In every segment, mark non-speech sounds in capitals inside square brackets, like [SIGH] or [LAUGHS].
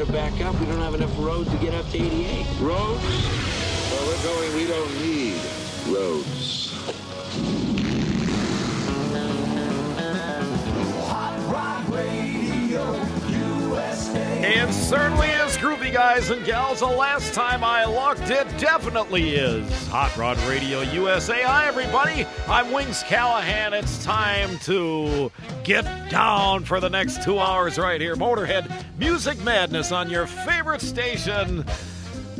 better back up. We don't have enough roads to get up to 88. Roads? Where we're going, we don't need roads. It certainly is, groovy guys and gals. The last time I looked, it definitely is. Hot Rod Radio USA. Hi, everybody. I'm Wings Callahan. It's time to get down for the next two hours right here. Motorhead Music Madness on your favorite station.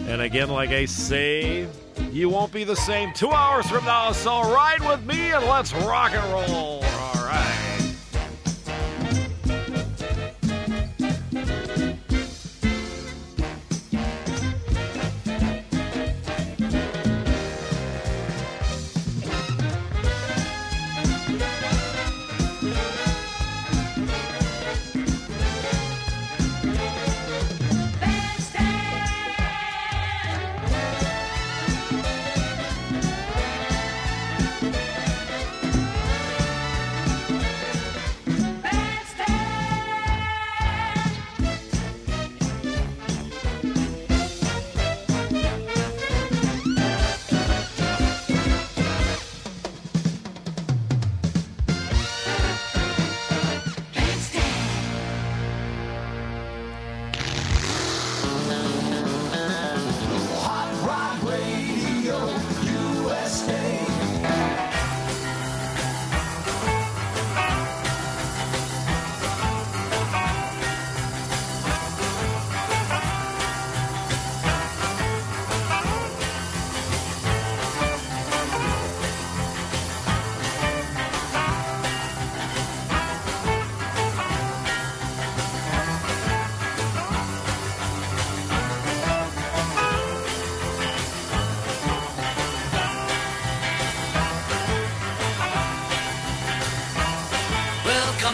And again, like I say, you won't be the same two hours from now. So ride with me and let's rock and roll. All right.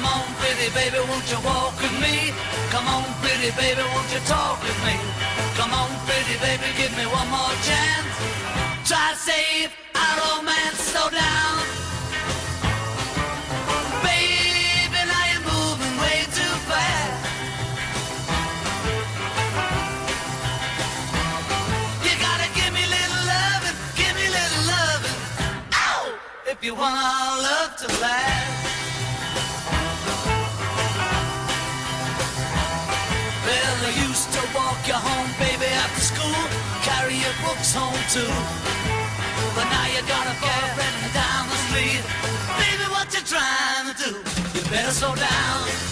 Come on, pretty baby, won't you walk with me? Come on, pretty baby, won't you talk with me? Come on, pretty baby, give me one more chance. Try to save our romance, slow down. Baby, now you're moving way too fast. You gotta give me little loving, give me little loving. Ow! If you want our love to last. Walk you home, baby, after school, carry your books home too. But now you got a boyfriend down the street. Baby, what you trying to do? You better slow down.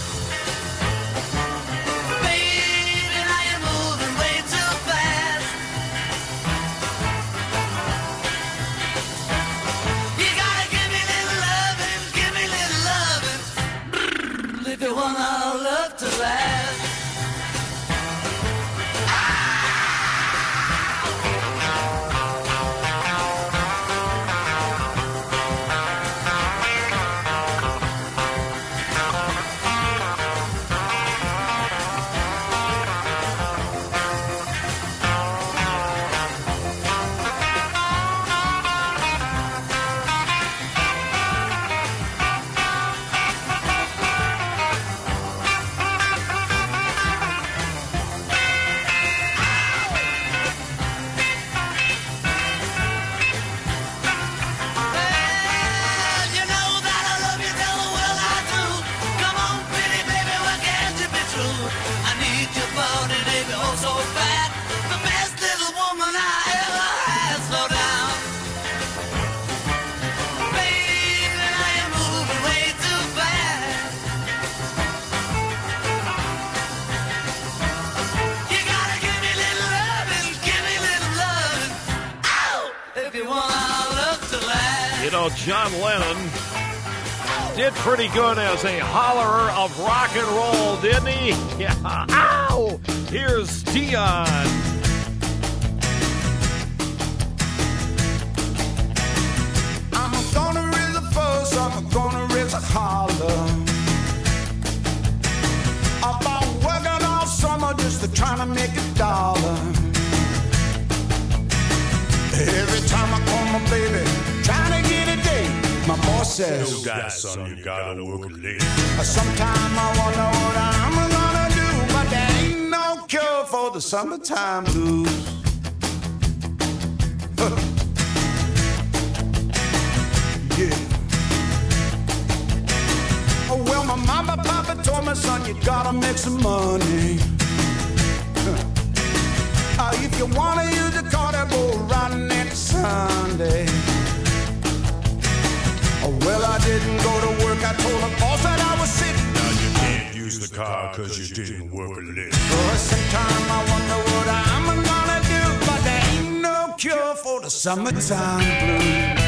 John Lennon did pretty good as a hollerer of rock and roll, didn't he? [LAUGHS] Yeah. Ow! Here's Dion. Says. No doubt, son, you gotta work it late. Sometime I wonder what I'm gonna do, but there ain't no cure for the summertime blues. [LAUGHS] Yeah. Oh, well, my mama, papa told me, son, you gotta make some money. [LAUGHS] Uh, if you wanna use the car go riding next Sunday. Oh, well, I didn't go to work. I told the boss that I was sick. Now you can't use the car cause you didn't work it late. For sometime I wonder what I'm gonna do, but there ain't no cure for the summertime blues.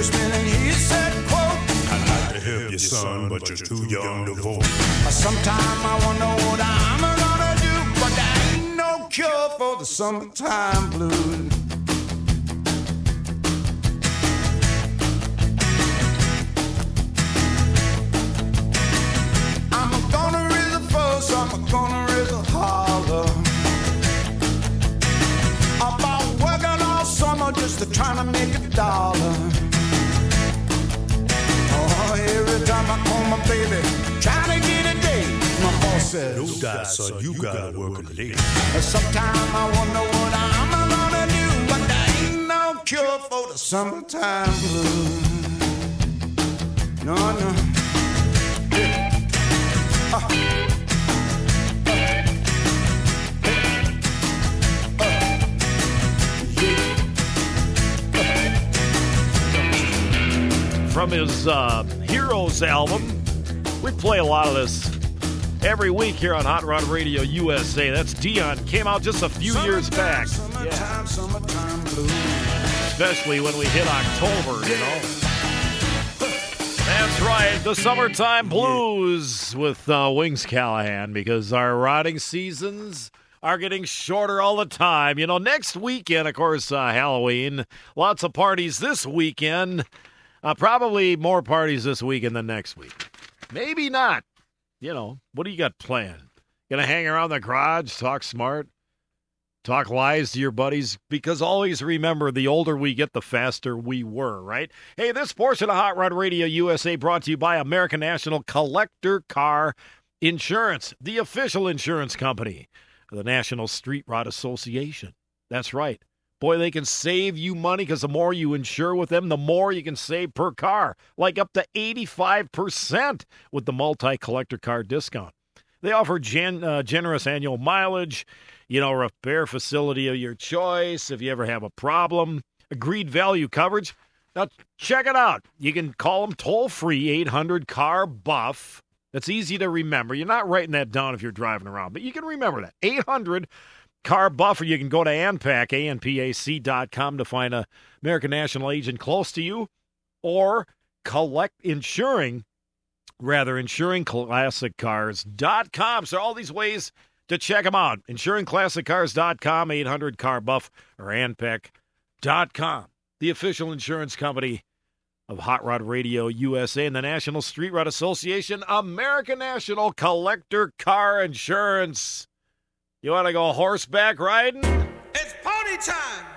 Congressman and he said, quote, I'd like to help you, son, but you're too young to vote. Sometime I wonder what I'm gonna do, but there ain't no cure for the summertime blues. I'm gonna raise a fuss, I'm gonna raise a holler about working all summer just to try to make a dollar. I baby, trying to get a date, my boss No says. doubt, son, you gotta work it late. Sometime I wonder what I'm gonna do, but there ain't no cure for the summertime blues. No, no. From his uh, Heroes album, we play a lot of this every week here on Hot Rod Radio USA. That's Dion. Came out just a few years back. Summertime, summertime blues. especially when we hit October, you know. That's right, the summertime blues with uh, Wings Callahan because our riding seasons are getting shorter all the time. You know, next weekend, of course, uh, Halloween. Lots of parties this weekend. Uh, probably more parties this weekend than next week. Maybe not. You know, what do you got planned? Gonna hang around the garage, talk smart? Talk lies to your buddies because always remember the older we get, the faster we were, right? Hey, this portion of Hot Rod Radio USA brought to you by American National Collector Car Insurance, the official insurance company of the National Street Rod Association. That's right. Boy, they can save you money because the more you insure with them, the more you can save per car, like up to 85% with the multi collector car discount. They offer gen, uh, generous annual mileage, you know, repair facility of your choice if you ever have a problem, agreed value coverage. Now, check it out. You can call them toll free 800 CAR BUFF. That's easy to remember. You're not writing that down if you're driving around, but you can remember that. 800 CAR BUFF, or you can go to ANPAC, ANPAC.com to find a American National agent close to you or collect insuring rather insuringclassiccars.com so all these ways to check them out insuringclassiccars.com 800 car buff or ANPAC.com, the official insurance company of hot rod radio usa and the national street rod association american national collector car insurance you want to go horseback riding It's pony time.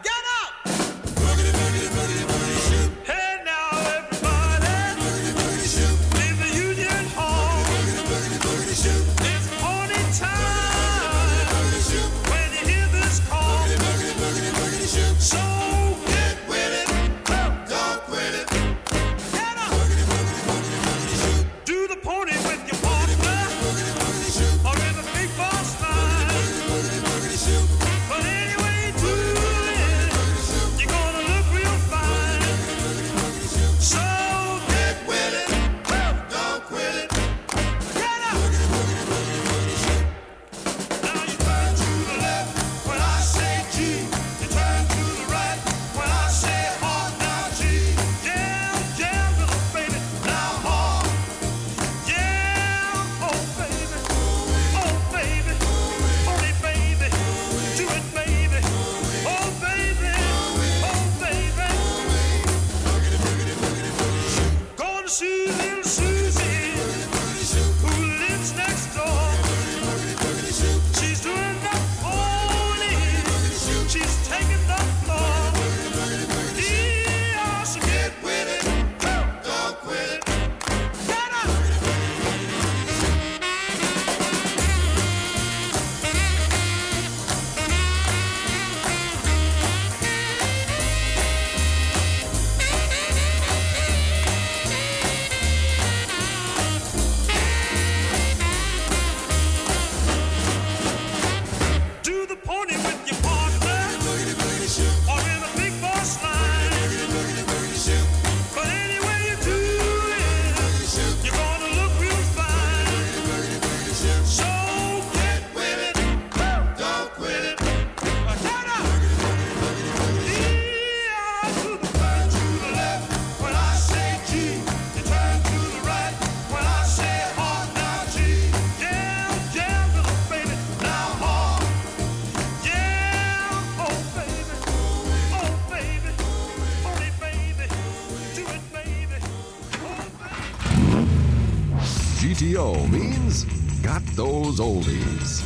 Means got those oldies.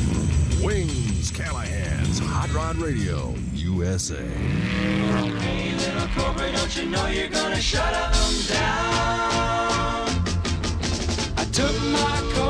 Wings Callahan's Hot Rod Radio USA. Hey, little Cobra, don't you know you're gonna shut them down? I took my car.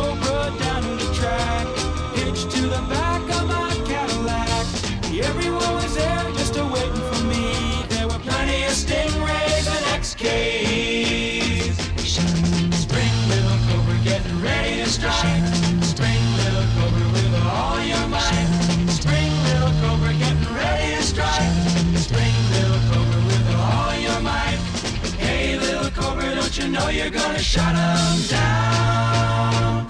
know you're gonna shut them down.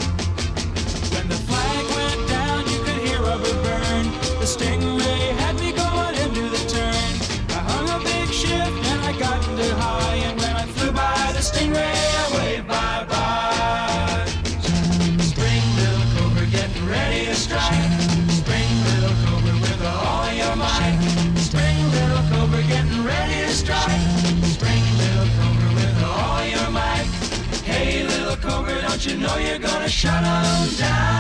shut them down.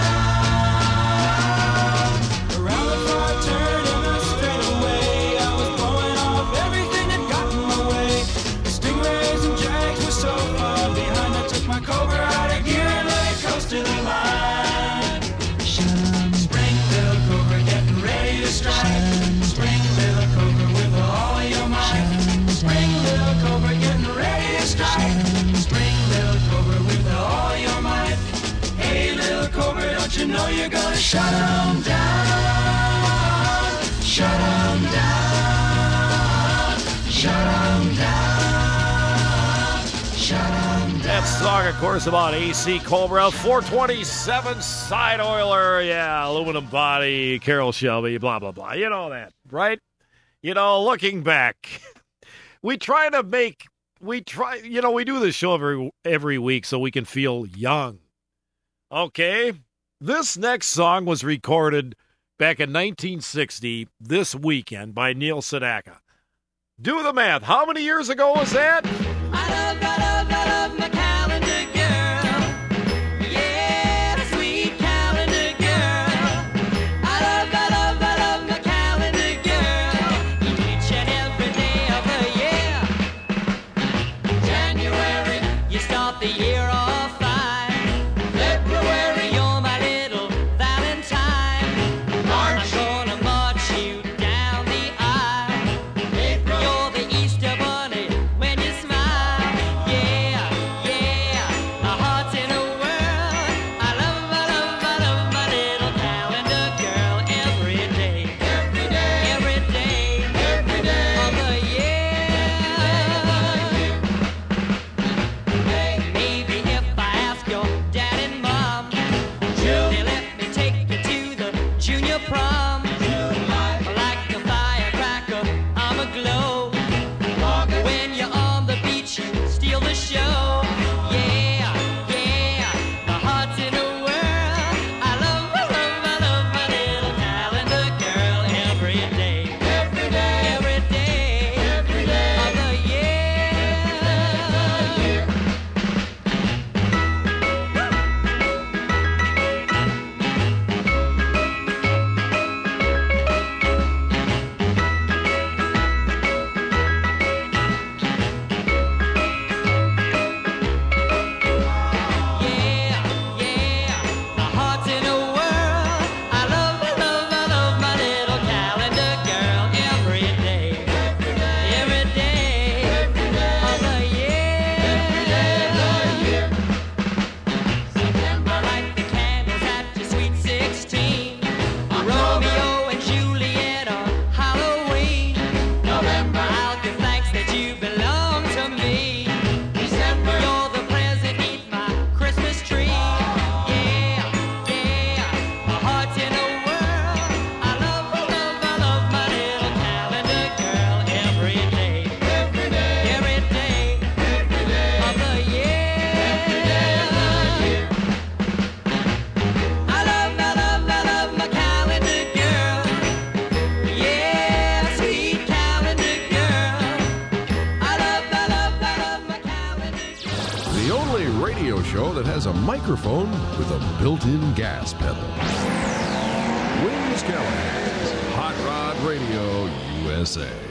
course about AC Cobra 427 side oiler. Yeah, aluminum body, Carroll Shelby, blah, blah, blah. You know that, right? You know, looking back, [LAUGHS] we try to make, we try, you know, we do this show every, every week so we can feel young. Okay. This next song was recorded back in 1960 this weekend by Neil Sedaka. Do the math. How many years ago was that? show that has a microphone with a built in gas pedal. Wings Callahan's Hot Rod Radio USA.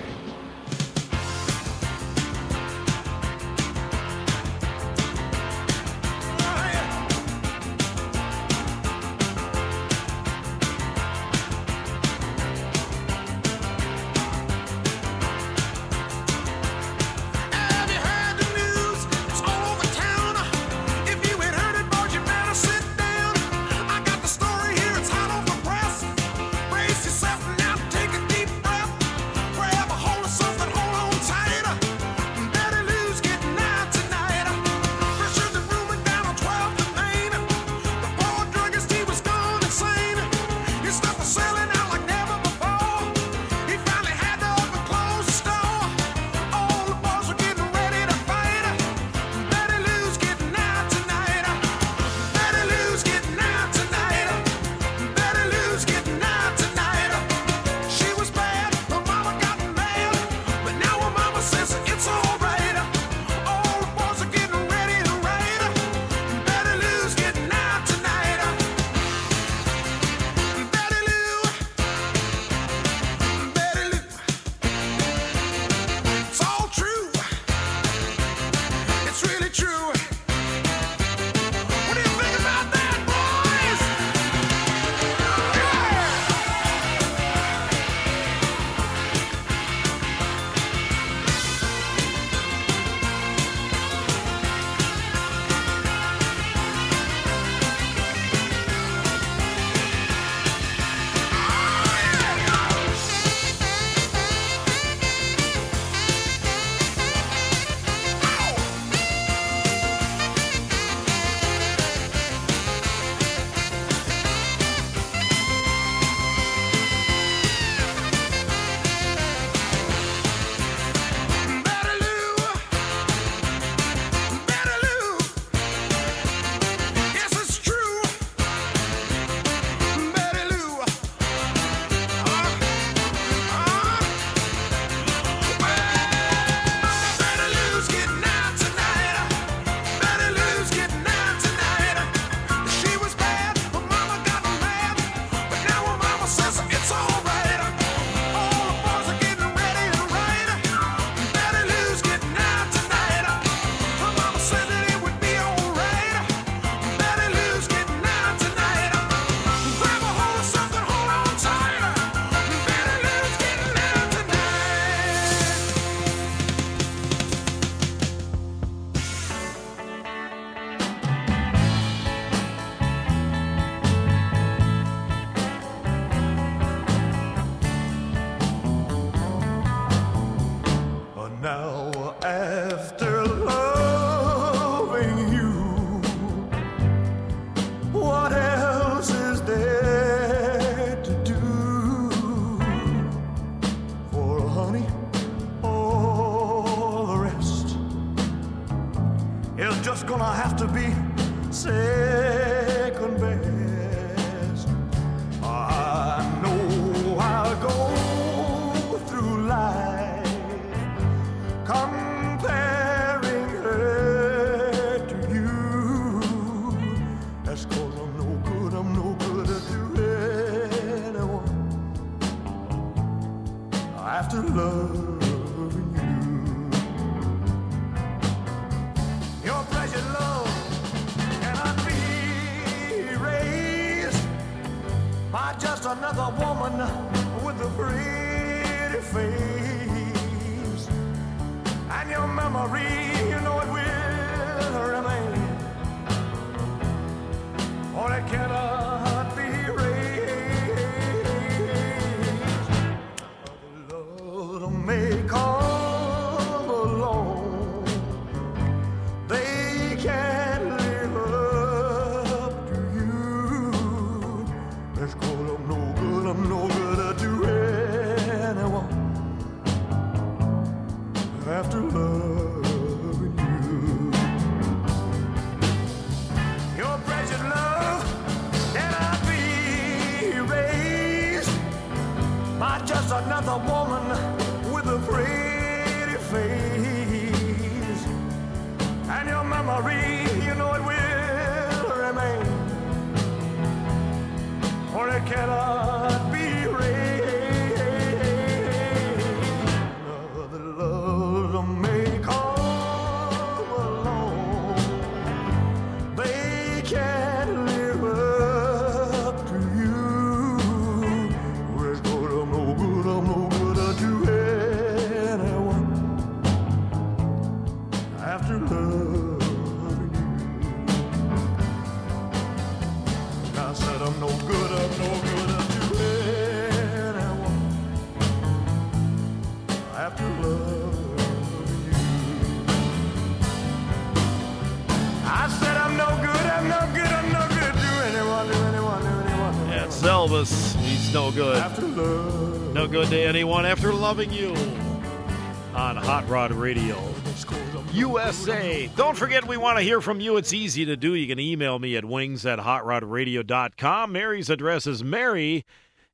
not just another woman with a pretty face. And your memory, you know it will remain. Only can cannot. Elvis. He's no good. No good to anyone after loving you on Hot Rod Radio. USA. Don't forget, we want to hear from you. It's easy to do. You can email me at wings at hotrodradio.com. Mary's address is mary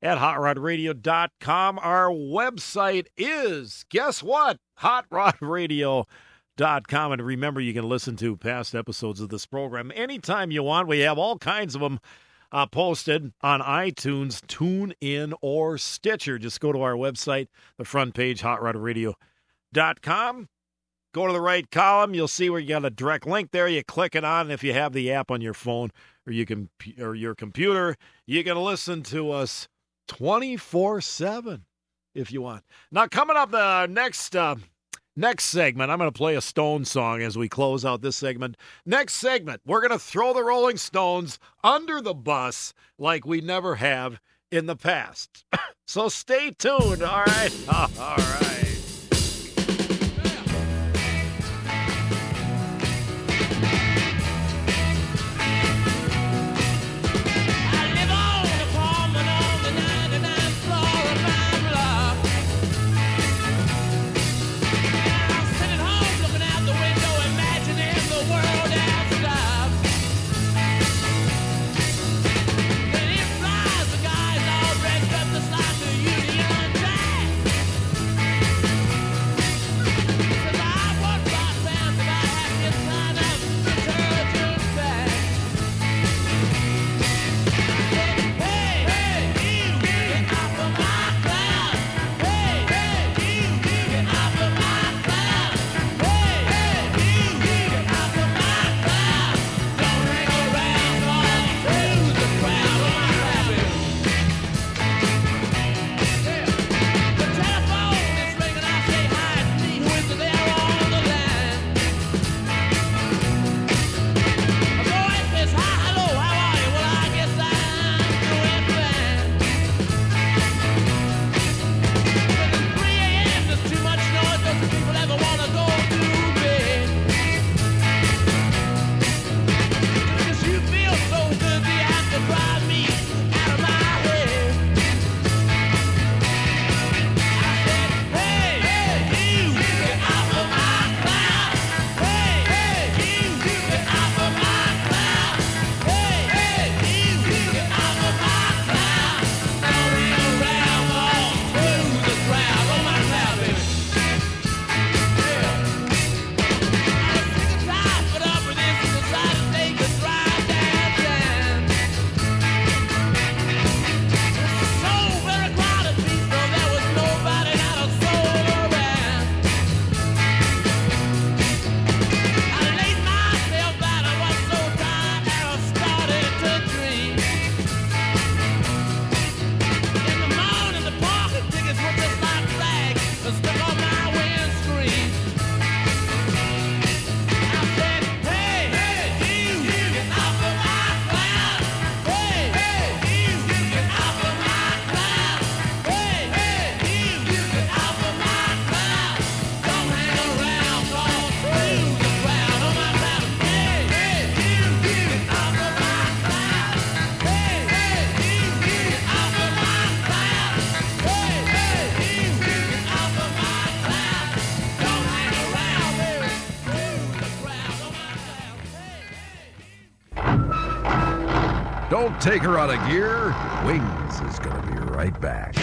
at hotrodradio.com. Our website is, guess what? Hotrodradio.com. And remember, you can listen to past episodes of this program anytime you want. We have all kinds of them uh, posted on iTunes, TuneIn, or Stitcher. Just go to our website, the front page, hotroderradio.com. Go to the right column. You'll see where you got a direct link there. You click it on. if you have the app on your phone or you can or your computer, you can listen to us 24 7 if you want. Now, coming up the next. Uh, Next segment, I'm going to play a Stone song as we close out this segment. Next segment, we're going to throw the Rolling Stones under the bus like we never have in the past. [COUGHS] so stay tuned. All right. [LAUGHS] All right. take her out of gear. Wings is going to be right back.